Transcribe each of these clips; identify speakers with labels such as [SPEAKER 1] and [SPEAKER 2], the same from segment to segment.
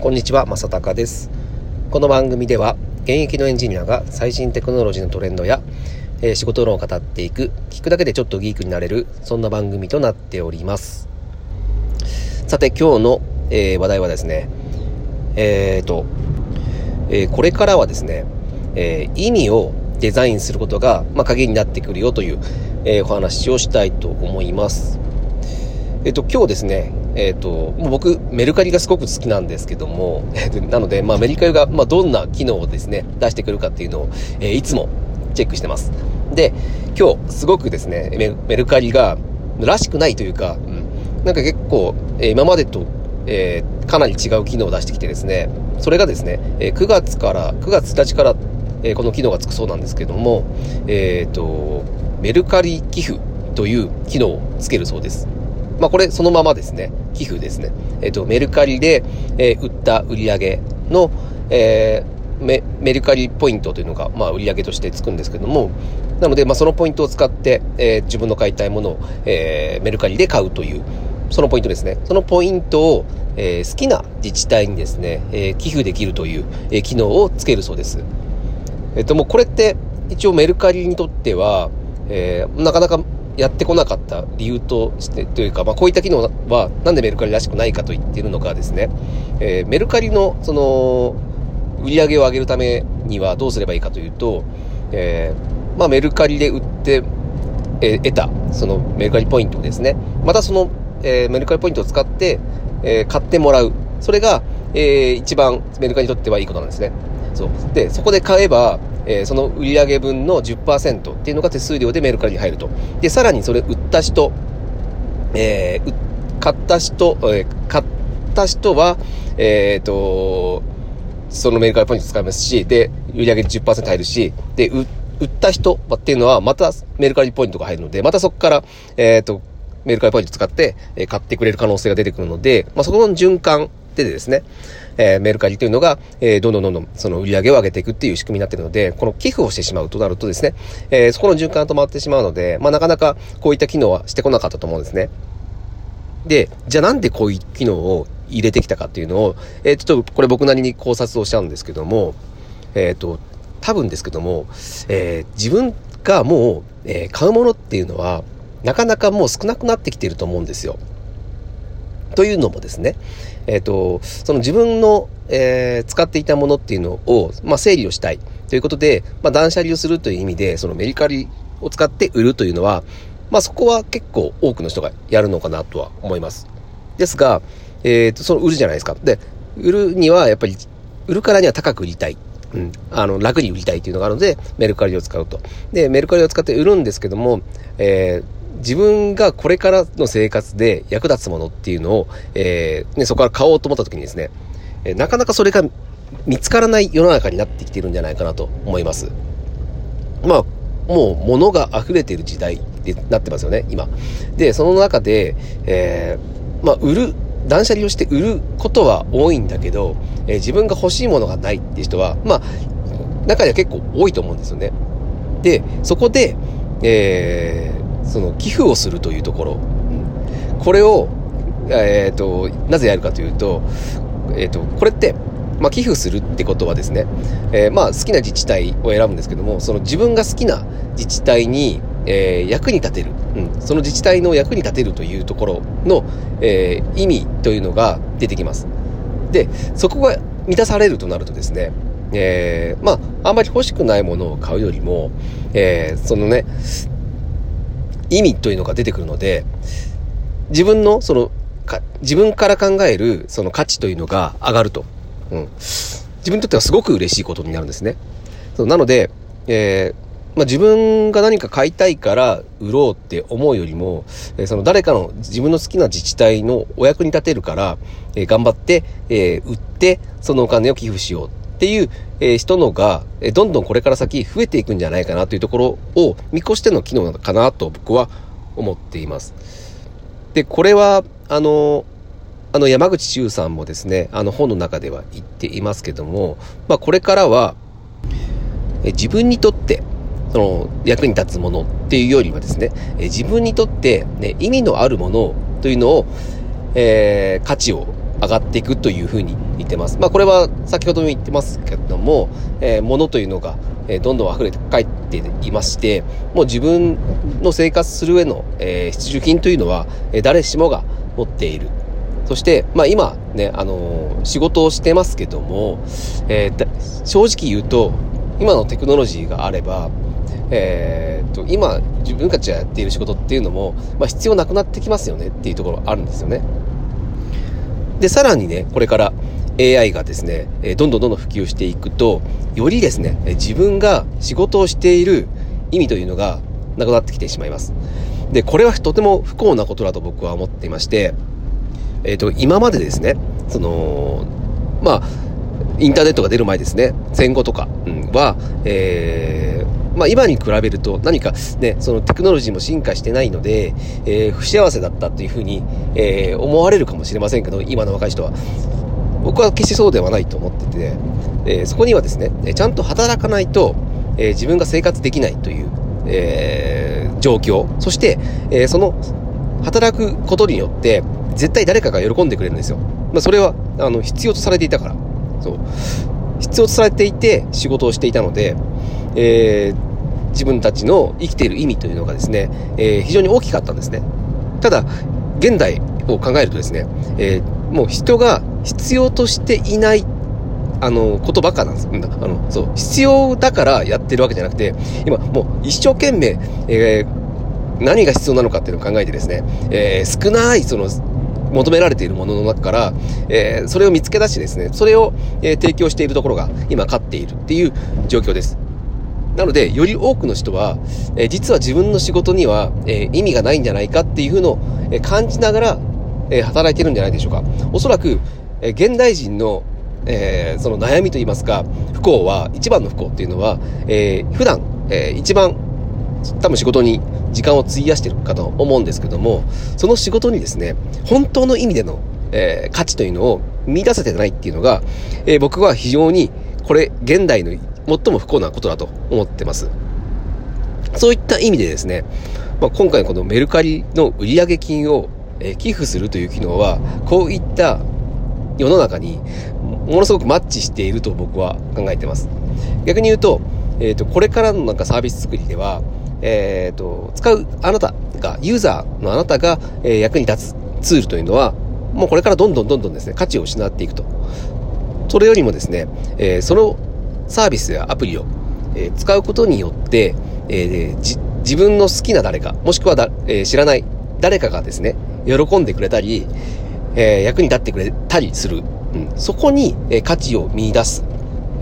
[SPEAKER 1] こんにちは、まさたかです。この番組では、現役のエンジニアが最新テクノロジーのトレンドや、えー、仕事論を語っていく、聞くだけでちょっとギークになれる、そんな番組となっております。さて、今日の、えー、話題はですね、えーと、えー、これからはですね、えー、意味をデザインすることが、まあ、鍵になってくるよという、えー、お話をしたいと思います。えっ、と、今日ですね、えっ、ー、と、僕、メルカリがすごく好きなんですけども、なので、まあ、メルカリが、まあ、どんな機能をですね、出してくるかっていうのを、えー、いつもチェックしてます。で、今日、すごくですね、メメルカリが、らしくないというか、うん、なんか結構、えー、今までと、えー、かなり違う機能を出してきてですね、それがですね、えー、9月から、9月1日から、えー、この機能がつくそうなんですけども、えっ、ー、と、メルカリ寄付という機能をつけるそうです。まあこれそのままですね、寄付ですね。えっ、ー、と、メルカリで、えー、売った売り上げの、えー、メメルカリポイントというのが、まあ、売り上げとしてつくんですけども、なので、まあ、そのポイントを使って、えー、自分の買いたいものを、えー、メルカリで買うという、そのポイントですね。そのポイントを、えー、好きな自治体にですね、えー、寄付できるという、えー、機能をつけるそうです。えっと、もうこれって、一応メルカリにとっては、えー、なかなかやってこなかった理由として、というか、まあ、こういった機能は、なんでメルカリらしくないかと言っているのかですね、えー、メルカリの、その、売り上げを上げるためにはどうすればいいかというと、えー、まあ、メルカリで売って、えー、得た、そのメルカリポイントですね。またその、えー、メルカリポイントを使って、えー、買ってもらう。それが、えー、一番メルカリにとってはいいことなんですね。そう。で、そこで買えば、えー、その売上分の10%っていうのが手数料でメルカリに入ると。で、さらにそれ売った人、えー、買った人、えー、買った人は、えっ、ー、と、そのメルカリポイント使いますし、で、売上10%入るし、で、売った人っていうのは、またメルカリポイントが入るので、またそこから、えっ、ー、と、メルカリポイント使って、え、買ってくれる可能性が出てくるので、まあ、そこの循環でですね、えー、メルカリというのが、えー、どんどんどんどんその売り上げを上げていくっていう仕組みになっているので、この寄付をしてしまうとなるとですね、えー、そこの循環が止まってしまうので、まあ、なかなかこういった機能はしてこなかったと思うんですね。で、じゃあなんでこういう機能を入れてきたかっていうのを、えー、ちょっとこれ僕なりに考察をしちゃうんですけども、えっ、ー、と、多分ですけども、えー、自分がもう、えー、買うものっていうのは、なかなかもう少なくなってきていると思うんですよ。というのもですね、えっ、ー、と、その自分の、えー、使っていたものっていうのを、まあ、整理をしたいということで、まあ、断捨離をするという意味で、そのメリカリを使って売るというのは、まあ、そこは結構多くの人がやるのかなとは思います。ですが、えっ、ー、と、その売るじゃないですか。で、売るにはやっぱり、売るからには高く売りたい。うん。あの、楽に売りたいっていうのがあるので、メルカリを使うと。で、メルカリを使って売るんですけども、えー、自分がこれからの生活で役立つものっていうのを、えー、ね、そこから買おうと思った時にですね、え、なかなかそれが見つからない世の中になってきてるんじゃないかなと思います。まあ、もう物が溢れている時代でなってますよね、今。で、その中で、えー、まあ、売る、断捨離をして売ることは多いんだけど、えー、自分が欲しいものがないっていう人は、まあ、中には結構多いと思うんですよね。で、そこで、えー、その寄付をするというところ、これを、えっ、ー、と、なぜやるかというと、えっ、ー、と、これって、まあ、寄付するってことはですね、えー、まあ、好きな自治体を選ぶんですけども、その自分が好きな自治体に、えー、役に立てる、うん、その自治体の役に立てるというところの、えー、意味というのが出てきます。で、そこが満たされるとなるとですね、えー、まあ、あんまり欲しくないものを買うよりも、えー、そのね、意味というのが出てくるので、自分の、その、か、自分から考える、その価値というのが上がると。うん。自分にとってはすごく嬉しいことになるんですね。そうなので、えー、まあ、自分が何か買いたいから売ろうって思うよりも、えー、その誰かの自分の好きな自治体のお役に立てるから、えー、頑張って、え売って、そのお金を寄付しようっていう、え人のが、えどんどんこれから先増えていくんじゃないかなというところを見越しての機能なのかなと僕は思っています。で、これは、あの、あの山口周さんもですね、あの本の中では言っていますけども、まあこれからは、え自分にとって、その役に立つものっていうよりはですね、え自分にとって、ね、意味のあるものというのを、えー、価値を上がっていくというふうに言ってます。まあこれは先ほども言ってますけども、えー、物というのが、えー、どんどん溢れて帰っていまして、もう自分の生活する上の、えー、必需品というのは、えー、誰しもが持っている。そして、まあ今ね、あのー、仕事をしてますけども、えー、正直言うと、今のテクノロジーがあれば、えー、と、今、自分たちがやっている仕事っていうのも、まあ、必要なくなってきますよねっていうところあるんですよね。で、さらにね、これから AI がですね、どんどんどんどん普及していくと、よりですね、自分が仕事をしている意味というのがなくなってきてしまいます。で、これはとても不幸なことだと僕は思っていまして、えっ、ー、と、今までですね、その、まあ、インターネットが出る前ですね、戦後とかは、えー、まあ、今に比べると何かね、そのテクノロジーも進化してないので、えー、不幸せだったというふうに、えー、思われるかもしれませんけど、今の若い人は。僕は決してそうではないと思ってて、えー、そこにはですね、ちゃんと働かないと、え、自分が生活できないという、え、状況。そして、え、その働くことによって、絶対誰かが喜んでくれるんですよ。まあ、それは、あの、必要とされていたから。そう。必要とされていて仕事をしていたので、えー、自分たちの生きている意味というのがですね、えー、非常に大きかったんですね。ただ、現代を考えるとですね、えー、もう人が必要としていないあの、ことばっかなんです。あの、そう、必要だからやってるわけじゃなくて、今、もう一生懸命、えー、何が必要なのかっていうのを考えてですね、えー、少ない、その、求められているものの中から、えー、それを見つけ出してですね、それを、えー、提供しているところが今勝っているっていう状況です。なので、より多くの人は、えー、実は自分の仕事には、えー、意味がないんじゃないかっていうのを、えー、感じながら、え働いてるんじゃないでしょうか。おそらく、え現代人の、えその悩みといいますか、不幸は、一番の不幸っていうのは、え普段、え一番、多分仕事に時間を費やしてるかと思うんですけども、その仕事にですね、本当の意味での、え価値というのを見出せてないっていうのが、え僕は非常に、これ、現代の最も不幸なことだと思ってます。そういった意味でですね、まあ、今回このメルカリの売上金を、寄付するという機能は、こういった世の中にものすごくマッチしていると僕は考えてます。逆に言うと、えっ、ー、と、これからのなんかサービス作りでは、えっ、ー、と、使うあなたが、ユーザーのあなたが、え、役に立つツールというのは、もうこれからどんどんどんどんですね、価値を失っていくと。それよりもですね、え、そのサービスやアプリを、え、使うことによって、え、自分の好きな誰か、もしくはだ、え、知らない誰かがですね、喜んでくれたり、え、役に立ってくれたりする。うん、そこに、え、価値を見出す、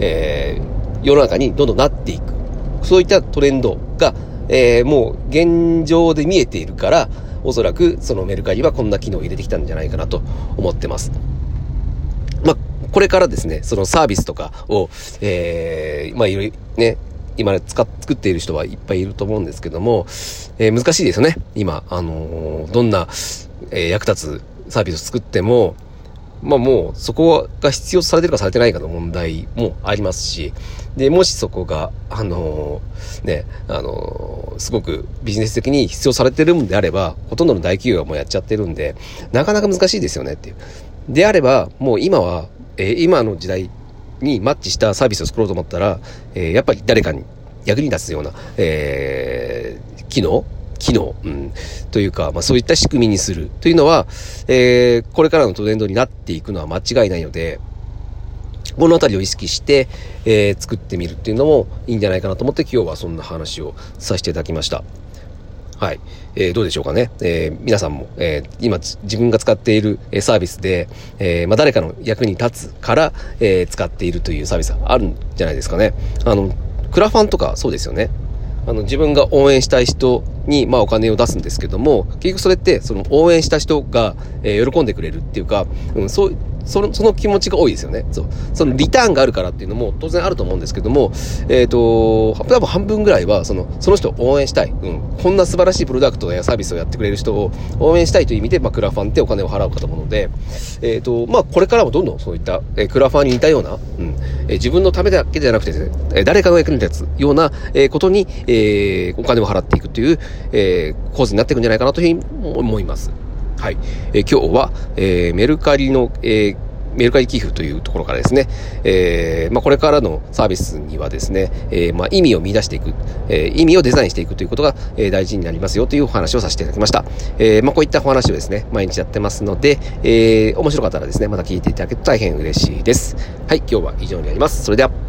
[SPEAKER 1] え、世の中にどんどんなっていく。そういったトレンドが、え、もう現状で見えているから、おそらくそのメルカリはこんな機能を入れてきたんじゃないかなと思ってます。まあ、これからですね、そのサービスとかを、えー、まあいろいろね、今使っ、作っている人はいっぱいいると思うんですけども、えー、難しいですよね。今、あのー、どんな、えー、役立つサービスを作っても、まあもうそこが必要されてるかされてないかの問題もありますし、で、もしそこが、あのー、ね、あのー、すごくビジネス的に必要されてるんであれば、ほとんどの大企業がもうやっちゃってるんで、なかなか難しいですよねっていう。であれば、もう今は、え、今の時代にマッチしたサービスを作ろうと思ったら、え、やっぱり誰かに役に立つような、えー、機能機能、うん、というか、まあそういった仕組みにするというのは、えー、これからのトレンドになっていくのは間違いないので、この辺りを意識して、えー、作ってみるっていうのもいいんじゃないかなと思って今日はそんな話をさせていただきました。はい。えー、どうでしょうかね。えー、皆さんも、えー、今自分が使っているサービスで、えまあ、誰かの役に立つから、え使っているというサービスがあるんじゃないですかね。あの、クラファンとかそうですよね。あの、自分が応援したい人に、まあ、お金を出すんですけども、結局それって、その応援した人が、え喜んでくれるっていうか、うん、そう、その、その気持ちが多いですよね。そう。そのリターンがあるからっていうのも当然あると思うんですけども、えっ、ー、と、多分半分ぐらいは、その、その人を応援したい。うん。こんな素晴らしいプロダクトやサービスをやってくれる人を応援したいという意味で、まあ、クラファンってお金を払うかと思うので、えっ、ー、と、まあ、これからもどんどんそういった、えー、クラファンに似たような、うん。えー、自分のためだけじゃなくてですね、え、誰かの役に立つような、えー、ことに、えー、お金を払っていくという、えー、構図になっていくんじゃないかなというふうに思います。はい。えー、今日は、えー、メルカリの、えー、メルカリ寄付というところからですね、えー、まあ、これからのサービスにはですね、えー、まあ、意味を見出していく、えー、意味をデザインしていくということが、え大事になりますよというお話をさせていただきました。えまあ、こういったお話をですね、毎日やってますので、え面白かったらですね、また聞いていただけると大変嬉しいです。はい、今日は以上になります。それでは。